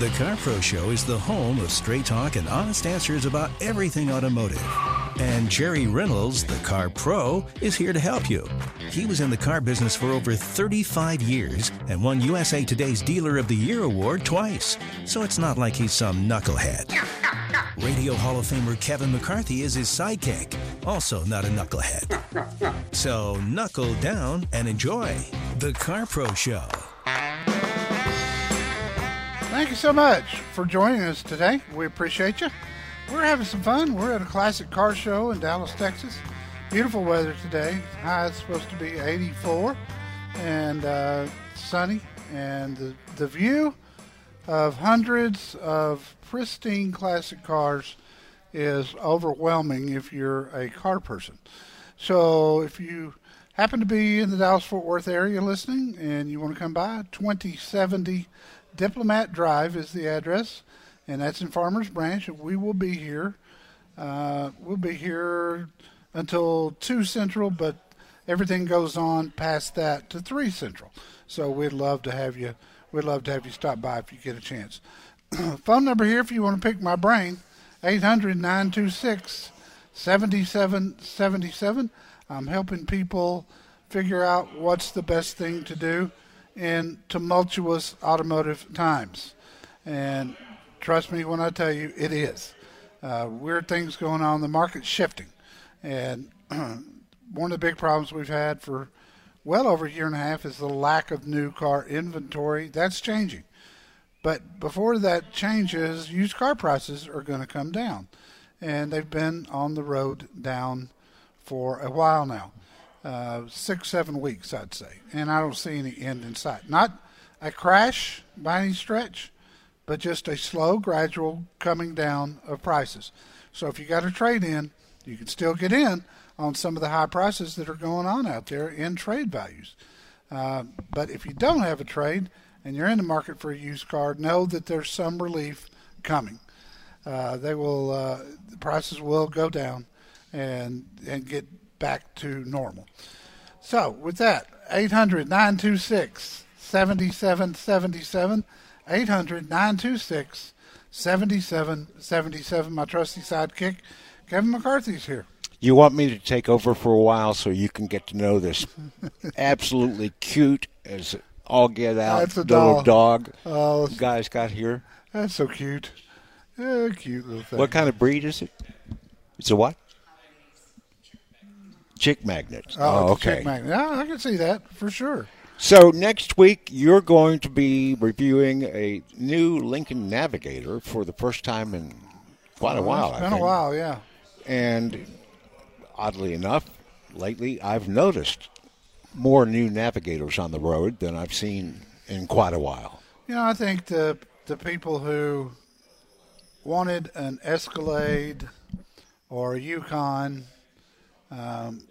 The Car Pro Show is the home of straight talk and honest answers about everything automotive. And Jerry Reynolds, the Car Pro, is here to help you. He was in the car business for over 35 years and won USA Today's Dealer of the Year award twice. So it's not like he's some knucklehead. Radio Hall of Famer Kevin McCarthy is his sidekick, also not a knucklehead. So knuckle down and enjoy the Car Pro Show. Thank you so much for joining us today. We appreciate you. We're having some fun. We're at a classic car show in Dallas, Texas. Beautiful weather today. High is supposed to be 84 and uh, sunny. And the, the view of hundreds of pristine classic cars is overwhelming if you're a car person. So if you happen to be in the Dallas Fort Worth area listening and you want to come by, 2070 Diplomat Drive is the address, and that's in Farmers Branch. We will be here. Uh, we'll be here until 2 Central, but everything goes on past that to 3 Central. So we'd love to have you. We'd love to have you stop by if you get a chance. Phone number here if you want to pick my brain 800 926 7777. I'm helping people figure out what's the best thing to do in tumultuous automotive times. And trust me when I tell you, it is. Uh, weird things going on. The market's shifting. And one of the big problems we've had for well over a year and a half is the lack of new car inventory. That's changing. But before that changes, used car prices are going to come down. And they've been on the road down for a while now uh, six, seven weeks, I'd say. And I don't see any end in sight. Not a crash by any stretch, but just a slow, gradual coming down of prices. So if you got a trade in, you can still get in on some of the high prices that are going on out there in trade values. Uh, but if you don't have a trade and you're in the market for a used car, know that there's some relief coming. Uh, they will, uh, the prices will go down and and get back to normal. So, with that, 800 926 7777. 800 926 7777. My trusty sidekick, Kevin McCarthy's here. You want me to take over for a while so you can get to know this absolutely cute as all get out That's a little doll. dog Oh, guys got here. that's so cute. Yeah, cute little thing. What kind of breed is it? It's a what? Chick magnet. Oh, a okay. chick magnet. Yeah, I can see that for sure. So next week you're going to be reviewing a new Lincoln Navigator for the first time in quite a while. It's been a while, yeah. And oddly enough, lately I've noticed more new Navigators on the road than I've seen in quite a while. You know, I think the the people who wanted an Escalade or a Yukon, um,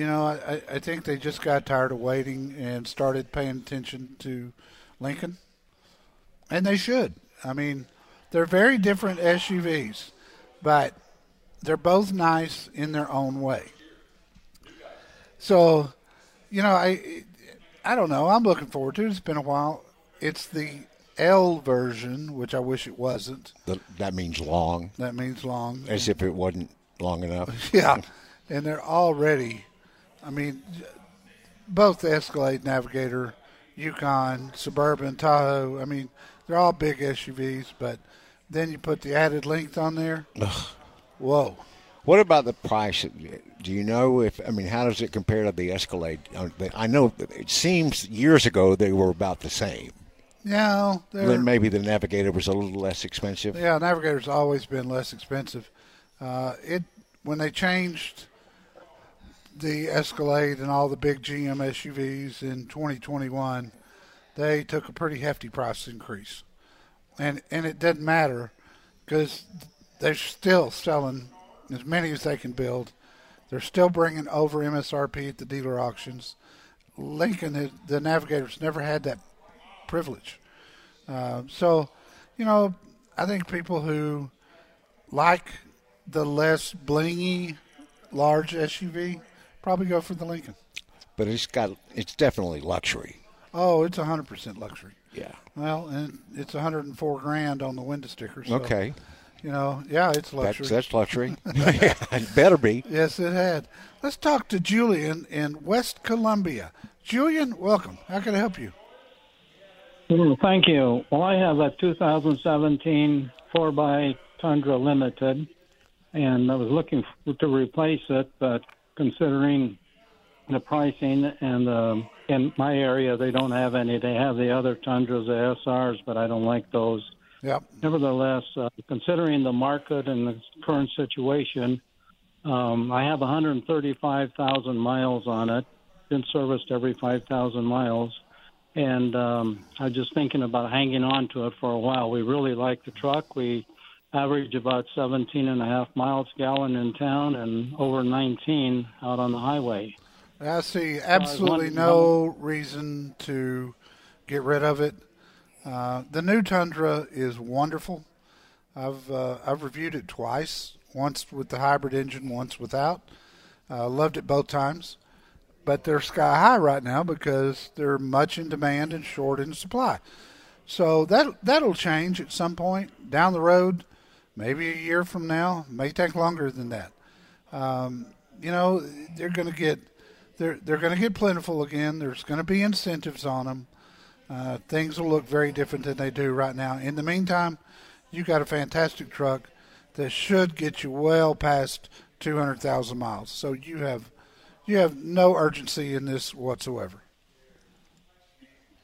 you know, I, I think they just got tired of waiting and started paying attention to Lincoln, and they should. I mean, they're very different SUVs, but they're both nice in their own way. So, you know, I I don't know. I'm looking forward to it. It's been a while. It's the L version, which I wish it wasn't. That, that means long, That means long. as if it wasn't long enough. Yeah, and they're already. I mean, both the Escalade, Navigator, Yukon, Suburban, Tahoe. I mean, they're all big SUVs, but then you put the added length on there. Ugh. Whoa. What about the price? Do you know if I mean how does it compare to the Escalade? Uh, I know it seems years ago they were about the same. Yeah, Then maybe the Navigator was a little less expensive. Yeah, Navigator's always been less expensive. Uh, it when they changed the Escalade and all the big GM SUVs in 2021, they took a pretty hefty price increase, and and it didn't matter because they're still selling as many as they can build. They're still bringing over MSRP at the dealer auctions. Lincoln, the- the Navigators, never had that privilege. Uh, so, you know, I think people who like the less blingy large SUV probably go for the Lincoln. But it's got it's definitely luxury. Oh, it's 100% luxury. Yeah. Well, and it's 104 grand on the window sticker. So, Okay. You know, yeah, it's luxury. That's that's luxury. yeah, it better be. Yes, it had. Let's talk to Julian in West Columbia. Julian, welcome. How can I help you? Well, thank you. Well, I have a 2017 4x Tundra Limited, and I was looking to replace it, but considering the pricing and um, in my area, they don't have any. They have the other Tundras, the SRs, but I don't like those. Yep. Nevertheless, uh, considering the market and the current situation, um, I have 135,000 miles on it. Been serviced every 5,000 miles, and um, I'm just thinking about hanging on to it for a while. We really like the truck. We average about 17 and a half miles gallon in town and over 19 out on the highway. I see absolutely one- no reason to get rid of it. Uh, the new Tundra is wonderful. I've uh, I've reviewed it twice, once with the hybrid engine, once without. Uh, loved it both times, but they're sky high right now because they're much in demand and short in supply. So that that'll change at some point down the road, maybe a year from now. May take longer than that. Um, you know, they're going to get they're they're going to get plentiful again. There's going to be incentives on them. Uh, things will look very different than they do right now. In the meantime, you got a fantastic truck that should get you well past 200,000 miles. So you have you have no urgency in this whatsoever.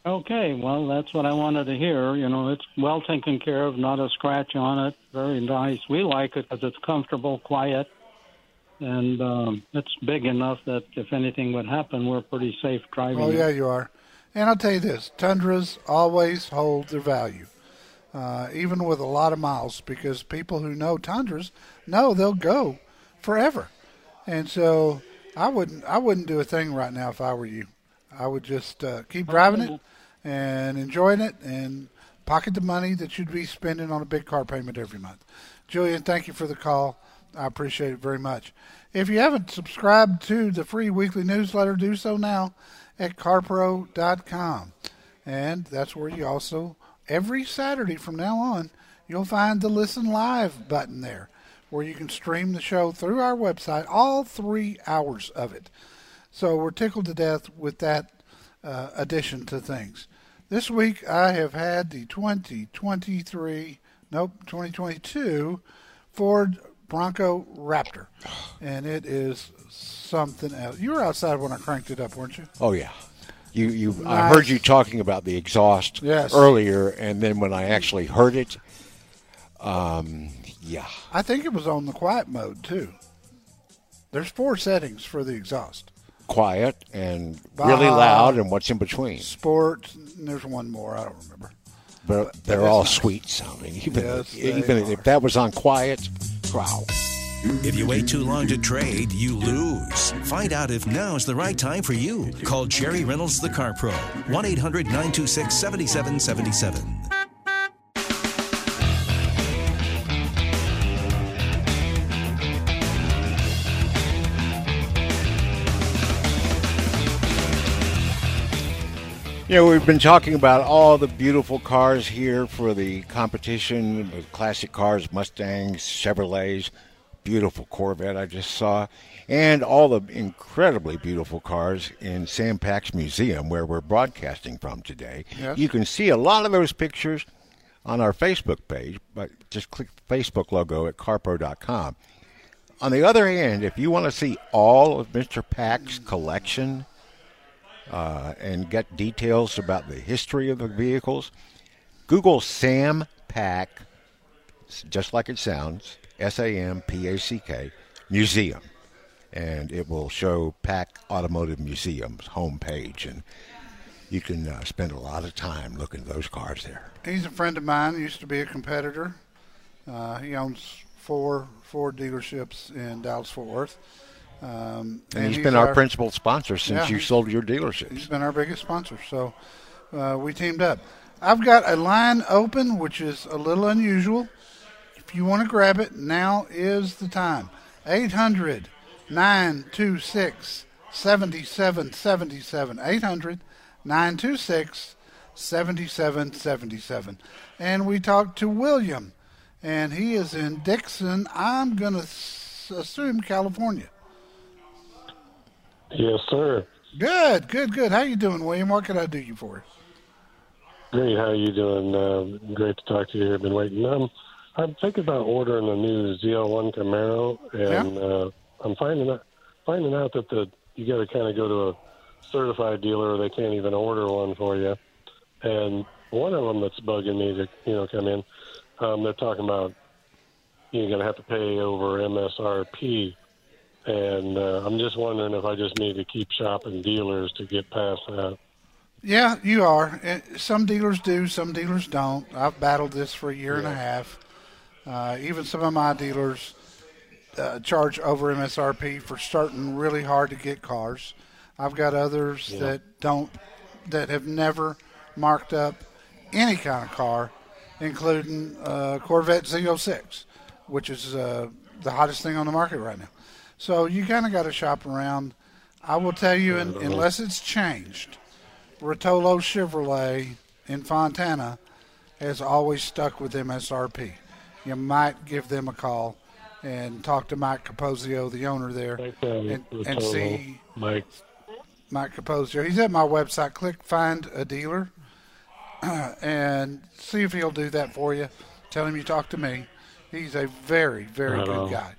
Okay, well, that's what I wanted to hear. You know, it's well taken care of, not a scratch on it. Very nice. We like it because it's comfortable, quiet, and um, it's big enough that if anything would happen, we're pretty safe driving. Oh it. yeah, you are. And I'll tell you this: Tundras always hold their value, uh, even with a lot of miles, because people who know Tundras know they'll go forever. And so I wouldn't I wouldn't do a thing right now if I were you. I would just uh, keep driving it and enjoying it and pocket the money that you'd be spending on a big car payment every month. Julian, thank you for the call. I appreciate it very much. If you haven't subscribed to the free weekly newsletter, do so now at carpro.com. And that's where you also, every Saturday from now on, you'll find the Listen Live button there where you can stream the show through our website, all three hours of it. So we're tickled to death with that uh, addition to things. This week I have had the 2023, nope, 2022 Ford Bronco Raptor, and it is something else. You were outside when I cranked it up, weren't you? Oh yeah. You you I heard you talking about the exhaust Yes. earlier and then when I actually heard it um yeah. I think it was on the quiet mode too. There's four settings for the exhaust: Quiet and really loud and what's in between. sport. And there's one more. I don't remember. But they're all nice. sweet sounding. Even Yes, even if that was on quiet, wow. If you wait too long to trade, you lose. Find out if now's the right time for you. Call Jerry Reynolds, the Car Pro, 1 800 926 7777. You know, we've been talking about all the beautiful cars here for the competition with classic cars, Mustangs, Chevrolets, beautiful Corvette I just saw, and all the incredibly beautiful cars in Sam Pack's museum where we're broadcasting from today. Yes. You can see a lot of those pictures on our Facebook page, but just click the Facebook logo at carpro.com. On the other hand, if you want to see all of Mr. Pack's collection uh, and get details about the history of the vehicles, Google Sam Pack, just like it sounds, S A M P A C K, Museum. And it will show Pack Automotive Museum's homepage. And you can uh, spend a lot of time looking at those cars there. He's a friend of mine. Used to be a competitor. Uh, he owns four four dealerships in Dallas Fort Worth. Um, and, he's been our, our, principal sponsor since yeah, you sold your dealership. He's been our biggest sponsor. So uh, we teamed up. I've got a line open, which is a little unusual. If you want to grab it, now is the time. 800 926 7777. 800 926 7777. And we talked to William, and he is in Dixon. I'm going to assume California. Yes, sir. Good, good, good. How you doing, William? What can I do you for? Great. How you doing? Uh, great to talk to you. I've been waiting. Um, I'm thinking about ordering a new ZL1 Camaro, and yeah. uh, I'm finding out finding out that the you got to kind of go to a certified dealer, or they can't even order one for you. And one of them that's bugging me to you know come in, um, they're talking about you're going to have to pay over MSRP, and uh, I'm just wondering if I just need to keep shopping dealers to get past that. Yeah, you are. Some dealers do, some dealers don't. I've battled this for a year yeah. and a half. Uh, even some of my dealers uh, charge over MSRP for starting really hard to get cars. I've got others yeah. that don't, that have never marked up any kind of car, including uh, Corvette Z06, which is uh, the hottest thing on the market right now. So you kind of got to shop around. I will tell you, in, unless it's changed, Rotolo Chevrolet in Fontana has always stuck with MSRP. You might give them a call and talk to Mike Capozio, the owner there, and, and see Mike. Mike Capozio. He's at my website. Click Find a Dealer and see if he'll do that for you. Tell him you talked to me. He's a very, very good guy.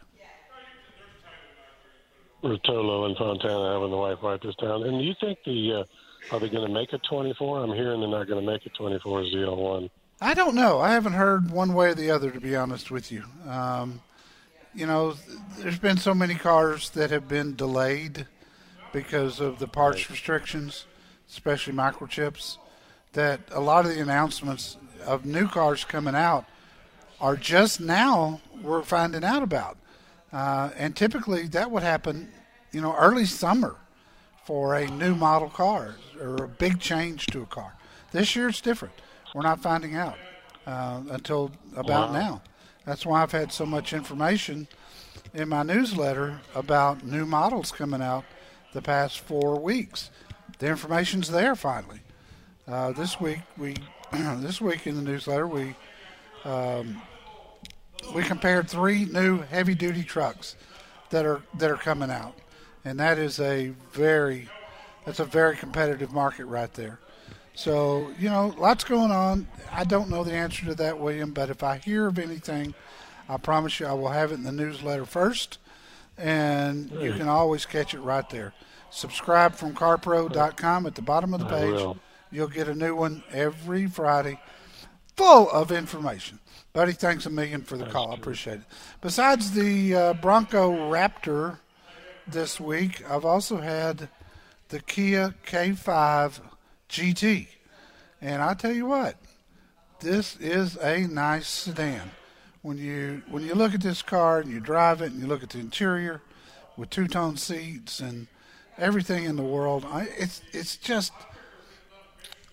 Rotolo and Fontana having the wife write this down. And do you think the uh, are they going to make a 24? I'm hearing they're not going to make a 24 ZL1. I don't know. I haven't heard one way or the other, to be honest with you. Um, you know, there's been so many cars that have been delayed because of the parts right. restrictions, especially microchips, that a lot of the announcements of new cars coming out are just now we're finding out about. Uh, and typically that would happen, you know, early summer for a new model car or a big change to a car. This year it's different. We're not finding out uh, until about wow. now. That's why I've had so much information in my newsletter about new models coming out the past four weeks. The information's there finally. Uh, this week we this week in the newsletter we um, we compared three new heavy duty trucks that are that are coming out and that is a very that's a very competitive market right there. So you know, lots going on. I don't know the answer to that, William, but if I hear of anything, I promise you I will have it in the newsletter first, and you can always catch it right there. Subscribe from CarPro.com at the bottom of the page. You'll get a new one every Friday, full of information. Buddy, thanks a million for the call. I appreciate it. Besides the uh, Bronco Raptor this week, I've also had the Kia K5 GT. And I tell you what, this is a nice sedan. When you when you look at this car and you drive it and you look at the interior with two-tone seats and everything in the world, I, it's it's just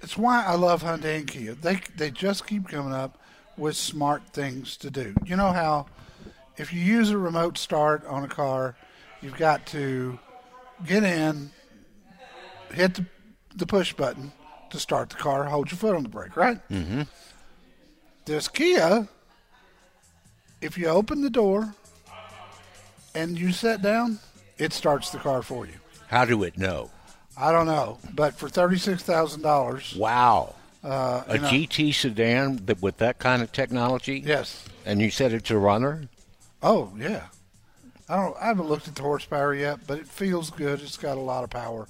it's why I love Hyundai and Kia. They they just keep coming up with smart things to do. You know how if you use a remote start on a car, you've got to get in, hit the, the push button to start the car, hold your foot on the brake, right? Mm-hmm. This Kia, if you open the door and you sit down, it starts the car for you. How do it know? I don't know, but for thirty six thousand dollars, wow, Uh, A you know, GT sedan that with that kind of technology? Yes. And you said it's a runner? Oh yeah. I don't. I haven't looked at the horsepower yet, but it feels good. It's got a lot of power.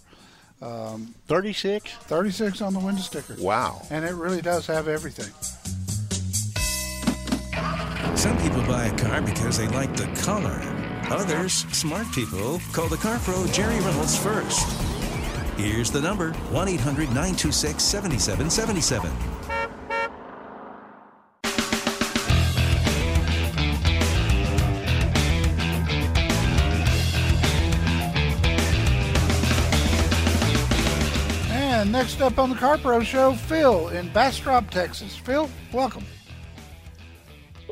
Um, 36? 36 on the window sticker. Wow. And it really does have everything. Some people buy a car because they like the color. Others, smart people, call the car pro Jerry Reynolds first. Here's the number 1 800 926 7777. And next up on the Car Pro Show, Phil in Bastrop, Texas. Phil, welcome.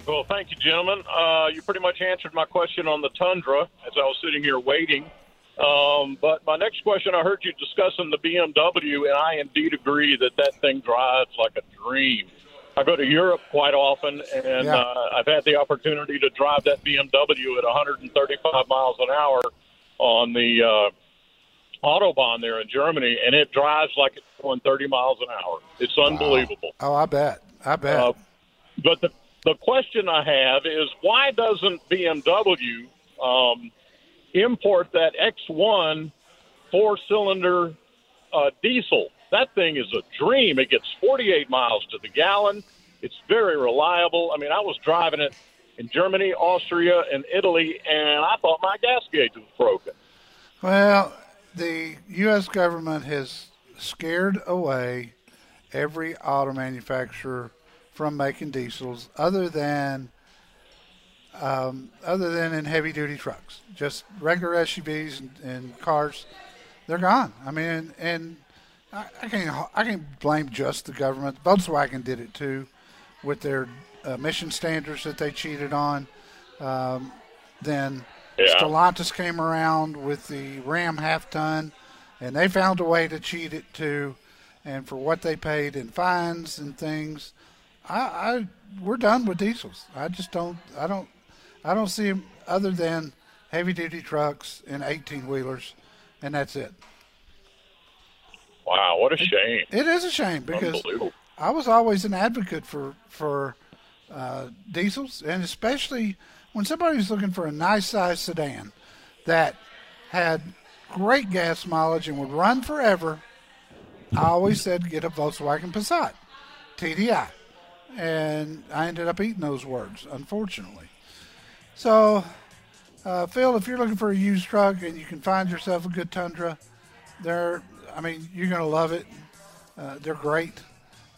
Well, thank you, gentlemen. Uh, you pretty much answered my question on the Tundra as I was sitting here waiting. Um, but my next question, I heard you discussing the BMW, and I indeed agree that that thing drives like a dream. I go to Europe quite often, and Yeah. uh, I've had the opportunity to drive that BMW at 135 miles an hour on the uh, autobahn there in Germany, and it drives like it's going 30 miles an hour. It's unbelievable. Oh, I bet. I bet. Uh, but the the question I have is why doesn't BMW um, import that X1 four cylinder uh, diesel? That thing is a dream. It gets 48 miles to the gallon. It's very reliable. I mean, I was driving it in Germany, Austria, and Italy, and I thought my gas gauge was broken. Well, the U.S. government has scared away every auto manufacturer from making diesels, other than um, other than in heavy duty trucks, just regular SUVs and, and cars. They're gone. I mean, and I, I can't I can't blame just the government. Volkswagen did it too, with their emission standards that they cheated on. Um, then Yeah. Stellantis came around with the Ram half ton, and they found a way to cheat it too. And for what they paid in fines and things, I, I we're done with diesels. I just don't I don't I don't see them other than heavy duty trucks and 18 wheelers, and that's it. Wow, what a shame! It is a shame because I was always an advocate for for uh, diesels, and especially when somebody was looking for a nice size sedan that had great gas mileage and would run forever. I always said get a Volkswagen Passat, TDI, and I ended up eating those words, unfortunately. So, uh, Phil, if you're looking for a used truck and you can find yourself a good Tundra, they're, I mean, you're going to love it. Uh, they're great,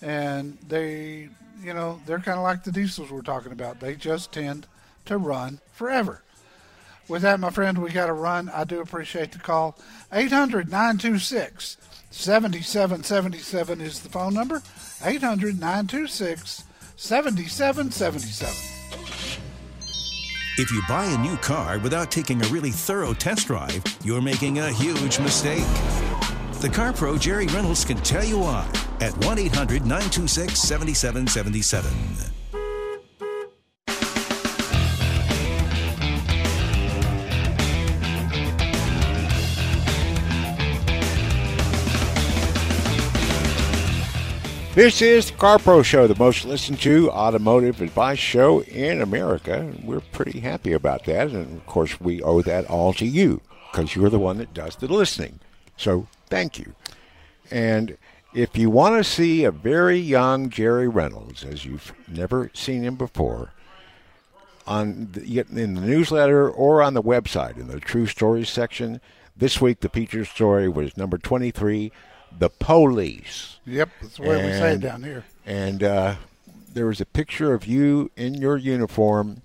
and they, you know, they're kind of like the diesels we're talking about. They just tend to run forever. With that, my friend, we got to run. I do appreciate the call. 800 926 7777 is the phone number. 800 926 7777. If you buy a new car without taking a really thorough test drive, you're making a huge mistake. The Car Pro Jerry Reynolds can tell you why at 1 800 926 7777. This is the Car Pro Show, the most listened to automotive advice show in America. We're pretty happy about that. And of course, we owe that all to you because you're the one that does the listening. So thank you. And if you want to see a very young Jerry Reynolds, as you've never seen him before, on the, in the newsletter or on the website in the True Stories section, this week the feature story was number 23, The Police. Yep, that's the way we say it down here. And uh, there was a picture of you in your uniform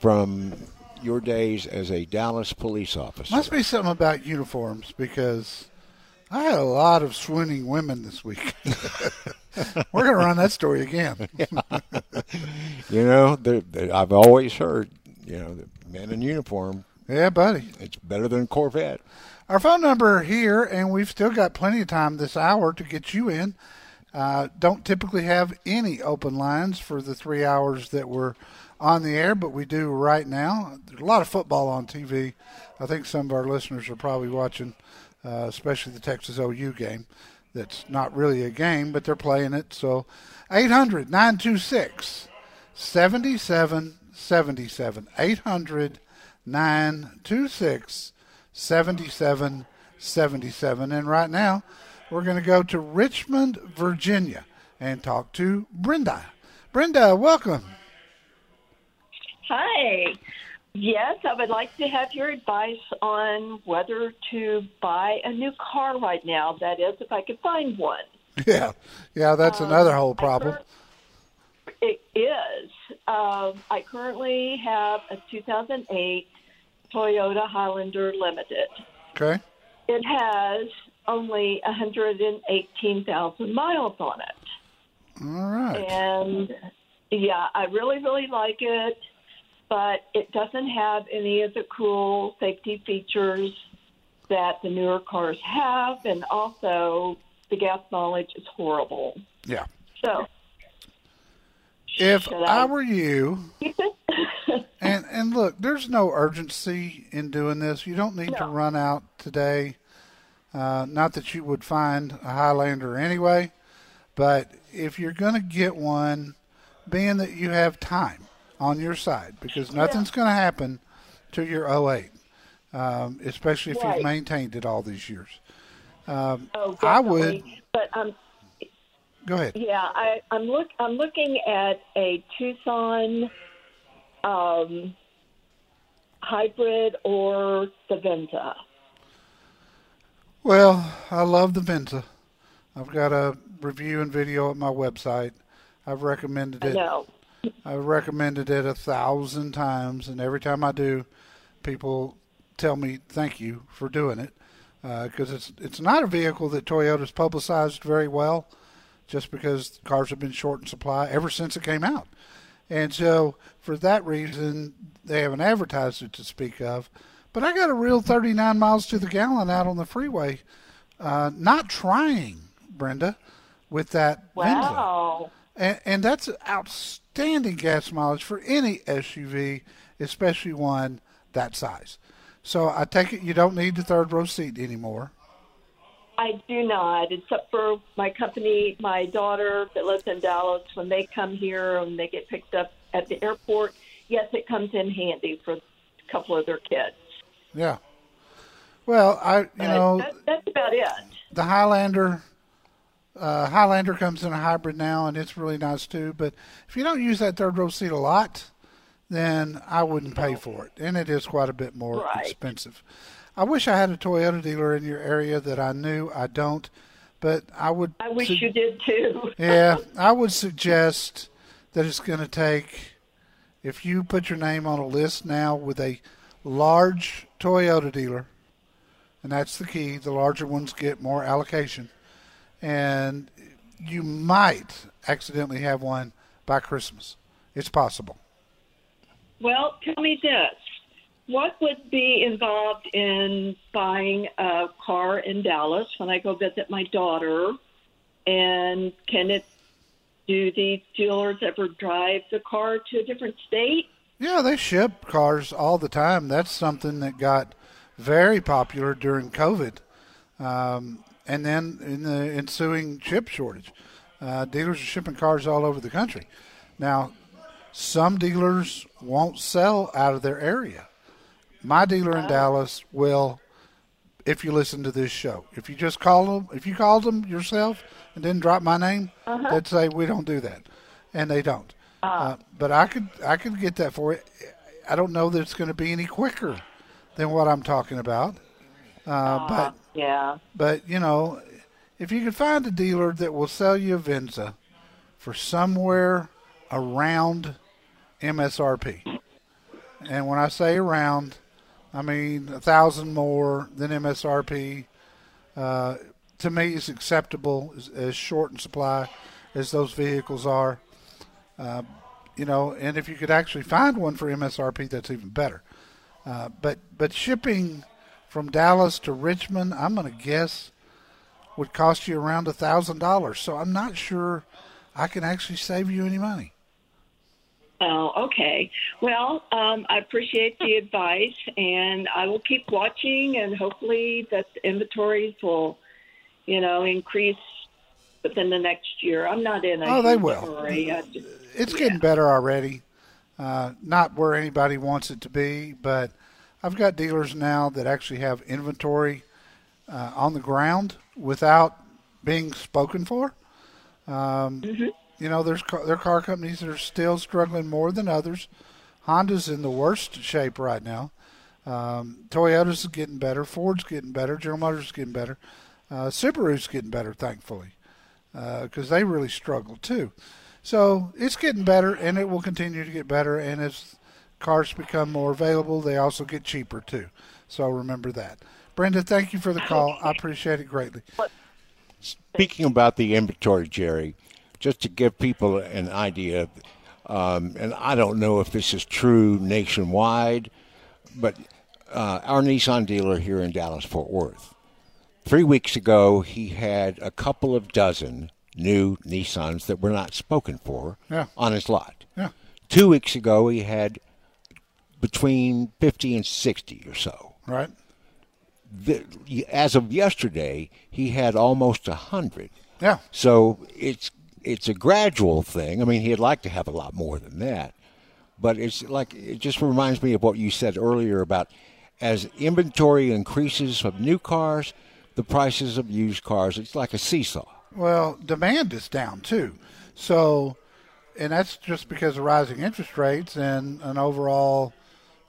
from your days as a Dallas police officer. Must be something about uniforms because I had a lot of swooning women this week. We're going to run that story again. You know, the, the, I've always heard, you know, the men in uniform, Yeah, buddy. it's better than Corvette. Our phone number here, and we've still got plenty of time this hour to get you in. Uh, don't typically have any open lines for the three hours that we're on the air, but we do right now. There's a lot of football on TV. I think some of our listeners are probably watching, uh, especially the Texas OU game. that's not really a game, but they're playing it. So 800 926 7777. 800 926 7777. And right now, we're going to go to Richmond, Virginia, and talk to Brenda. Brenda, welcome. Hi. Yes, I would like to have your advice on whether to buy a new car right now. That is, if I could find one. Yeah, yeah, that's Um, another whole problem. It is. Um, I currently have a 2008 Toyota Highlander Limited. Okay. It has only 118,000 miles on it. All right. And yeah, I really, really like it, but it doesn't have any of the cool safety features that the newer cars have, and also the gas mileage is horrible. Yeah. So, If Should I were you, and and look, there's no urgency in doing this. You don't need to run out today. Uh, not that you would find a Highlander anyway, but if you're going to get one, being that you have time on your side, because nothing's going to happen to your 08, um, especially if Right. you've maintained it all these years. Um, oh, I would. But um, go ahead. yeah, I, I'm look. I'm looking at a Tucson um, hybrid or the Venza. Well, I love the Venza. I've got a review and video at my website. I've recommended I it. know. I've recommended it a thousand times, and every time I do, people tell me thank you for doing it because it's it's not a vehicle that Toyota's publicized very well, just because cars have been short in supply ever since it came out, and so for that reason they haven't advertised it to speak of. But I got a real 39 miles to the gallon out on the freeway, uh, not trying, Brenda, with that. Wow. And, and that's outstanding gas mileage for any SUV, especially one that size. So I take it you don't need the third row seat anymore. I do not, except for my company, my daughter that lives in Dallas. When they come here and they get picked up at the airport, yes, it comes in handy for a couple of their kids. Yeah. Well, I you But know that, that's about it. the Highlander uh, Highlander comes in a hybrid now, and it's really nice too. But if you don't use that third row seat a lot, then I wouldn't pay for it, and it is quite a bit more Right. expensive. I wish I had a Toyota dealer in your area that I knew. I don't, but I would. I wish su- you did too. yeah, I would suggest that it's going to take, if you put your name on a list now with a large Toyota dealer, and that's the key, the larger ones get more allocation, and you might accidentally have one by Christmas. It's possible. Well, tell me this. What would be involved in buying a car in Dallas when I go visit my daughter? And can it do these dealers ever drive the car to a different state? Yeah, they ship cars all the time. That's something that got very popular during COVID, um, and then in the ensuing chip shortage. Uh, dealers are shipping cars all over the country. Now, some dealers won't sell out of their area. My dealer in Dallas will, if you listen to this show. If you just call them, if you called them yourself and didn't drop my name, they'd say we don't do that, and they don't. Uh, but I could I could get that for you. I don't know that it's going to be any quicker than what I'm talking about. Uh, but Yeah. but you know, if you can find a dealer that will sell you a Venza for somewhere around MSRP, and when I say around, I mean a thousand more than MSRP. Uh, to me, is acceptable as, as short in supply as those vehicles are. Uh, you know, and if you could actually find one for MSRP, that's even better. Uh, but but shipping from Dallas to Richmond, I'm going to guess would cost you around a thousand dollars. So I'm not sure I can actually save you any money. Oh, okay. Well, um, I appreciate the advice, and I will keep watching, and hopefully that the inventories will you know, increase within the next year. I'm not in a Oh, they will. just- It's getting better already. Uh, not where anybody wants it to be, but I've got dealers now that actually have inventory uh, on the ground without being spoken for. Um, You know, there's car, there are car companies that are still struggling more than others. Honda's in the worst shape right now. Um, Toyota's getting better. Ford's getting better. General Motors is getting better. Uh, Subaru's getting better, thankfully, because they really struggle too. So it's getting better, and it will continue to get better. And as cars become more available, they also get cheaper too. So remember that. Brenda, thank you for the call. I appreciate it greatly. Speaking about the inventory, Jerry, just to give people an idea, um, and I don't know if this is true nationwide, but uh, our Nissan dealer here in Dallas Fort Worth, three weeks ago, he had a couple of dozen new Nissans that were not spoken for Yeah. on his lot. Yeah. Two weeks ago, he had between 50 and 60 or so. Right? The, as of yesterday, he had almost a hundred. Yeah. So it's it's a gradual thing. I mean, he'd like to have a lot more than that, but it's like it just reminds me of what you said earlier about as inventory increases of new cars, the prices of used cars. It's like a seesaw. Well, demand is down too. So, and that's just because of rising interest rates and an overall,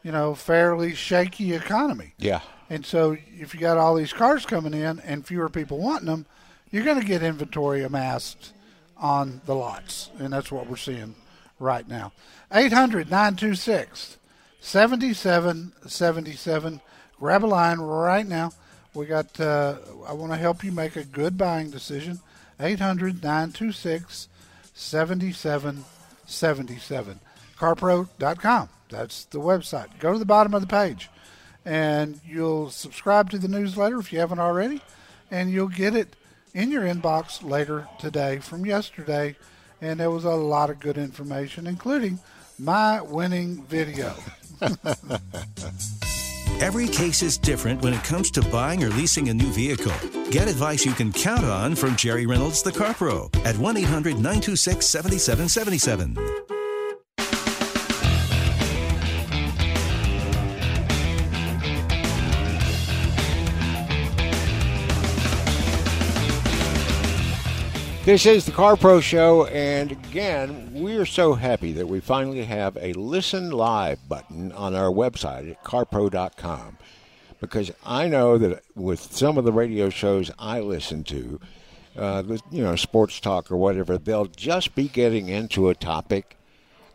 you know, fairly shaky economy. Yeah. And so, if you got all these cars coming in and fewer people wanting them, you're going to get inventory amassed on the lots. And that's what we're seeing right now. 800 926 7777. Grab a line right now. We got, uh, I want to help you make a good buying decision. 800 926 7777. CarPro.com. That's the website. Go to the bottom of the page and you'll subscribe to the newsletter if you haven't already, and you'll get it in your inbox later today from yesterday. And there was a lot of good information, including my winning video. Every case is different when it comes to buying or leasing a new vehicle. Get advice you can count on from Jerry Reynolds, the Car Pro, at 1 800 926 7777. This is the Car Pro Show, and again, we are so happy that we finally have a listen live button on our website at carpro.com. Because I know that with some of the radio shows I listen to, uh, you know, sports talk or whatever, they'll just be getting into a topic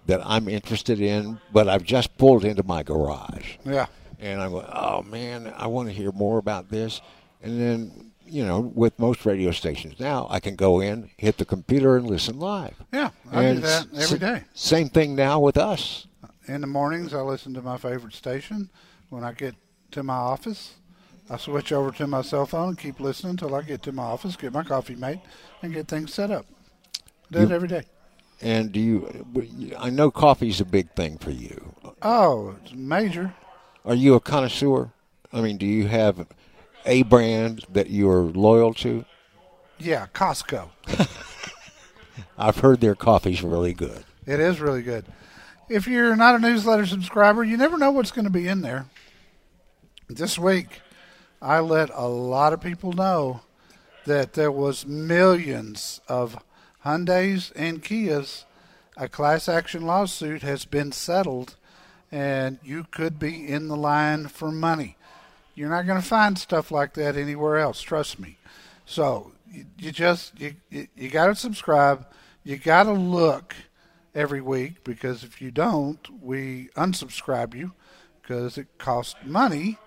that I'm interested in, but I've just pulled into my garage Yeah. and I'm going, oh man, I want to hear more about this. And then, you know, with most radio stations now, I can go in, hit the computer, and listen live. Yeah, I do And that s- every day. Same thing now with us. In the mornings, I listen to my favorite station. When I get to my office, I switch over to my cell phone and keep listening until I get to my office, get my coffee made, and get things set up. Do it every day. And do you? I know coffee's a big thing for you. Oh, it's major. Are you a connoisseur? I mean, do you have a brand that you're loyal to? Yeah, Costco. I've heard their coffee's really good. It is really good. If you're not a newsletter subscriber, you never know what's going to be in there. This week, I let a lot of people know that there was millions of Hyundai's and Kias. A class action lawsuit has been settled, and you could be in the line for money. You're not going to find stuff like that anywhere else. Trust me. So you, you just you you, you got to subscribe. You got to look every week because if you don't, we unsubscribe you because it costs money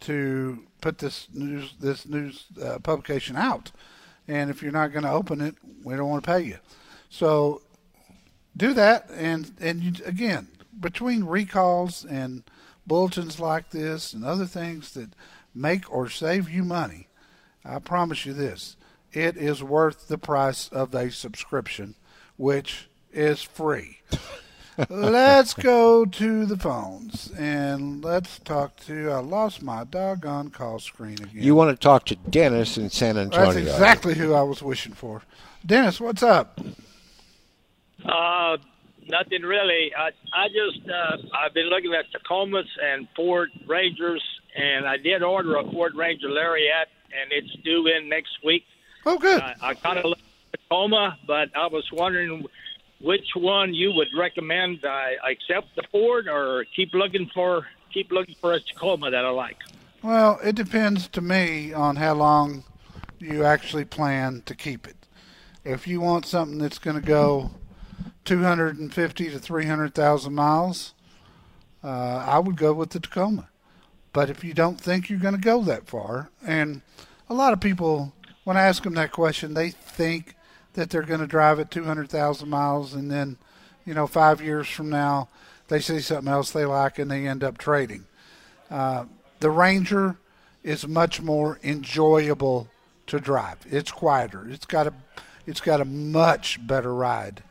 to put this news this news uh, publication out. And if you're not going to open it, we don't want to pay you. So do that and and you, again between recalls and bulletins like this and other things that make or save you money i promise you this it is worth the price of a subscription which is free let's go to the phones and let's talk to. I lost my doggone call screen again. You want to talk to Dennis in San Antonio? That's exactly who I was wishing for. Dennis, what's up? Uh, nothing really. I I just uh, I've been looking at Tacomas and Ford Rangers, and I did order a Ford Ranger Lariat, and it's due in next week. Oh, good. I, I kind of love Tacoma, but I was wondering which one you would recommend. I accept the Ford or keep looking for keep looking for a Tacoma that I like. Well, it depends to me on how long you actually plan to keep it. If you want something that's going to go 250 to 300,000 miles, uh, I would go with the Tacoma. But if you don't think you're going to go that far, and a lot of people, when I ask them that question, they think that they're going to drive it 200,000 miles, and then, you know, five years from now, they see something else they like and they end up trading. Uh, the Ranger is much more enjoyable to drive. It's quieter. It's got a, it's got a much better ride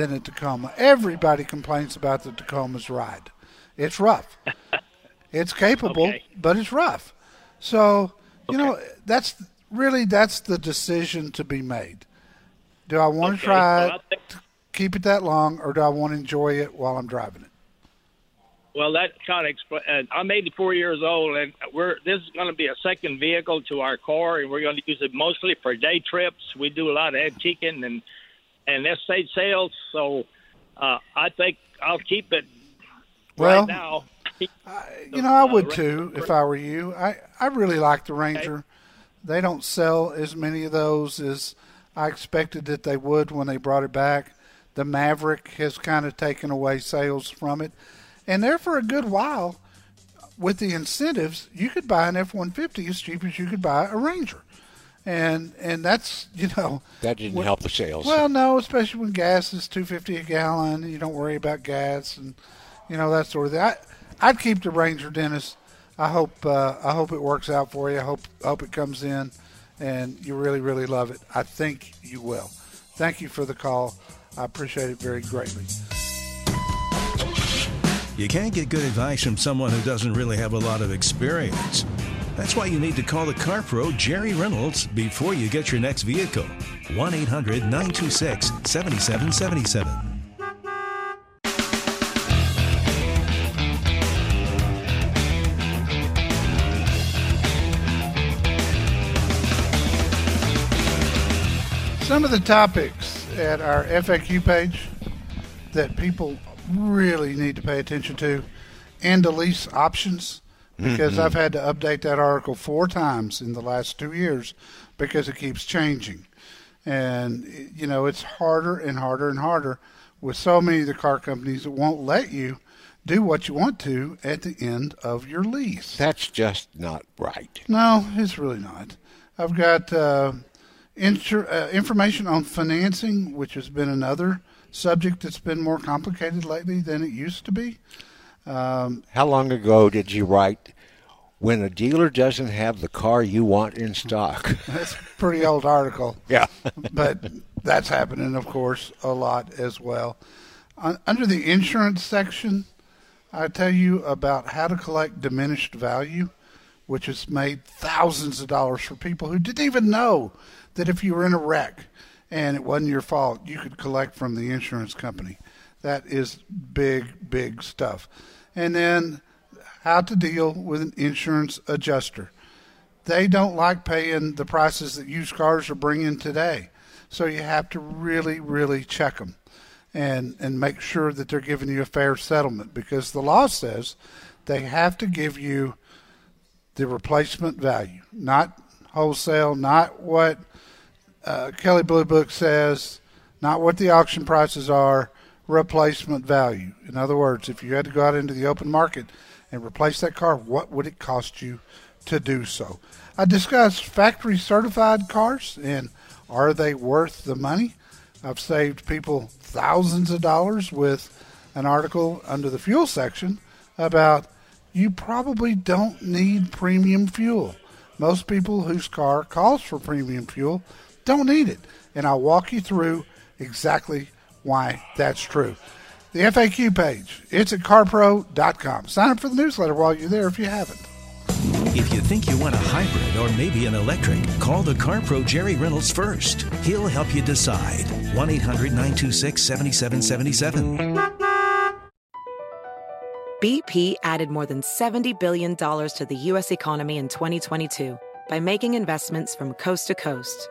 than a Tacoma. Everybody complains about the Tacoma's ride. It's rough. it's capable, Okay. but it's rough. So, you know, that's really that's the decision to be made. Do I want Okay, to try I think- to keep it that long, or do I want to enjoy it while I'm driving it? Well, that kind of expl- uh, I'm 84 years old, and we're this is going to be a second vehicle to our car, and we're going to use it mostly for day trips. We do a lot of antiquing and and estate sales, so uh, I think I'll keep it Well, right now. You know, I would too if I were you. I, I really like the Ranger. They don't sell as many of those as I expected that they would when they brought it back. The Maverick has kind of taken away sales from it. And there for a good while, with the incentives, you could buy an F 150 as cheap as you could buy a Ranger. And and that's, you know, That didn't What- help the sales. well, no, especially when gas is two fifty a gallon. You don't worry about gas and you know that sort of thing. I, I'd keep the Ranger, Dennis. I hope uh, I hope it works out for you. I hope hope it comes in, and you really really love it. I think you will. Thank you for the call. I appreciate it very greatly. You can't get good advice from someone who doesn't really have a lot of experience. That's why you need to call the car pro Jerry Reynolds before you get your next vehicle. 1 800 926 7777. Some of the topics at our FAQ page that people really need to pay attention to, and the lease options, because I've had to update that article four times in the last two years because it keeps changing. And, you know, it's harder and harder and harder with so many of the car companies that won't let you do what you want to at the end of your lease. That's just not right. No, it's really not. I've got uh, insur- uh, information on financing, which has been another subject that's been more complicated lately than it used to be. Um, How long ago did you write, when a dealer doesn't have the car you want in stock? that's a pretty old article, yeah. but that's happening, of course, a lot as well. Un- under the insurance section, I tell you about how to collect diminished value, which has made thousands of dollars for people who didn't even know that if you were in a wreck and it wasn't your fault, you could collect from the insurance company. That is big, big stuff. And then how to deal with an insurance adjuster. They don't like paying the prices that used cars are bringing today. So you have to really, really check them and, and make sure that they're giving you a fair settlement because the law says they have to give you the replacement value, not wholesale, not what uh, Kelley Blue Book says, not what the auction prices are, replacement value. In other words, if you had to go out into the open market and replace that car, what would it cost you to do so? I discussed factory certified cars and are they worth the money? I've saved people thousands of dollars with an article under the fuel section about you probably don't need premium fuel. Most people whose car calls for premium fuel don't need it. And I'll walk you through exactly why that's true. the FAQ page. It's at carpro.com. Sign up for the newsletter while you're there if you haven't. If you think you want a hybrid or maybe an electric, call the CarPro Jerry Reynolds first. He'll help you decide. 1 800 926 7777. BP added more than $70 billion to the U.S. economy in 2022 by making investments from coast to coast.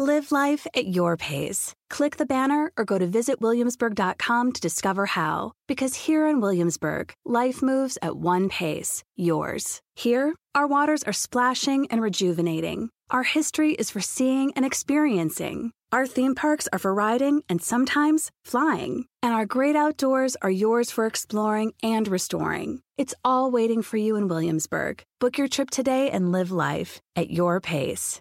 Live life at your pace. Click the banner or go to visitwilliamsburg.com to discover how. Because here in Williamsburg, life moves at one pace, yours. Here, our waters are splashing and rejuvenating. Our history is for seeing and experiencing. Our theme parks are for riding and sometimes flying. And our great outdoors are yours for exploring and restoring. It's all waiting for you in Williamsburg. Book your trip today and live life at your pace.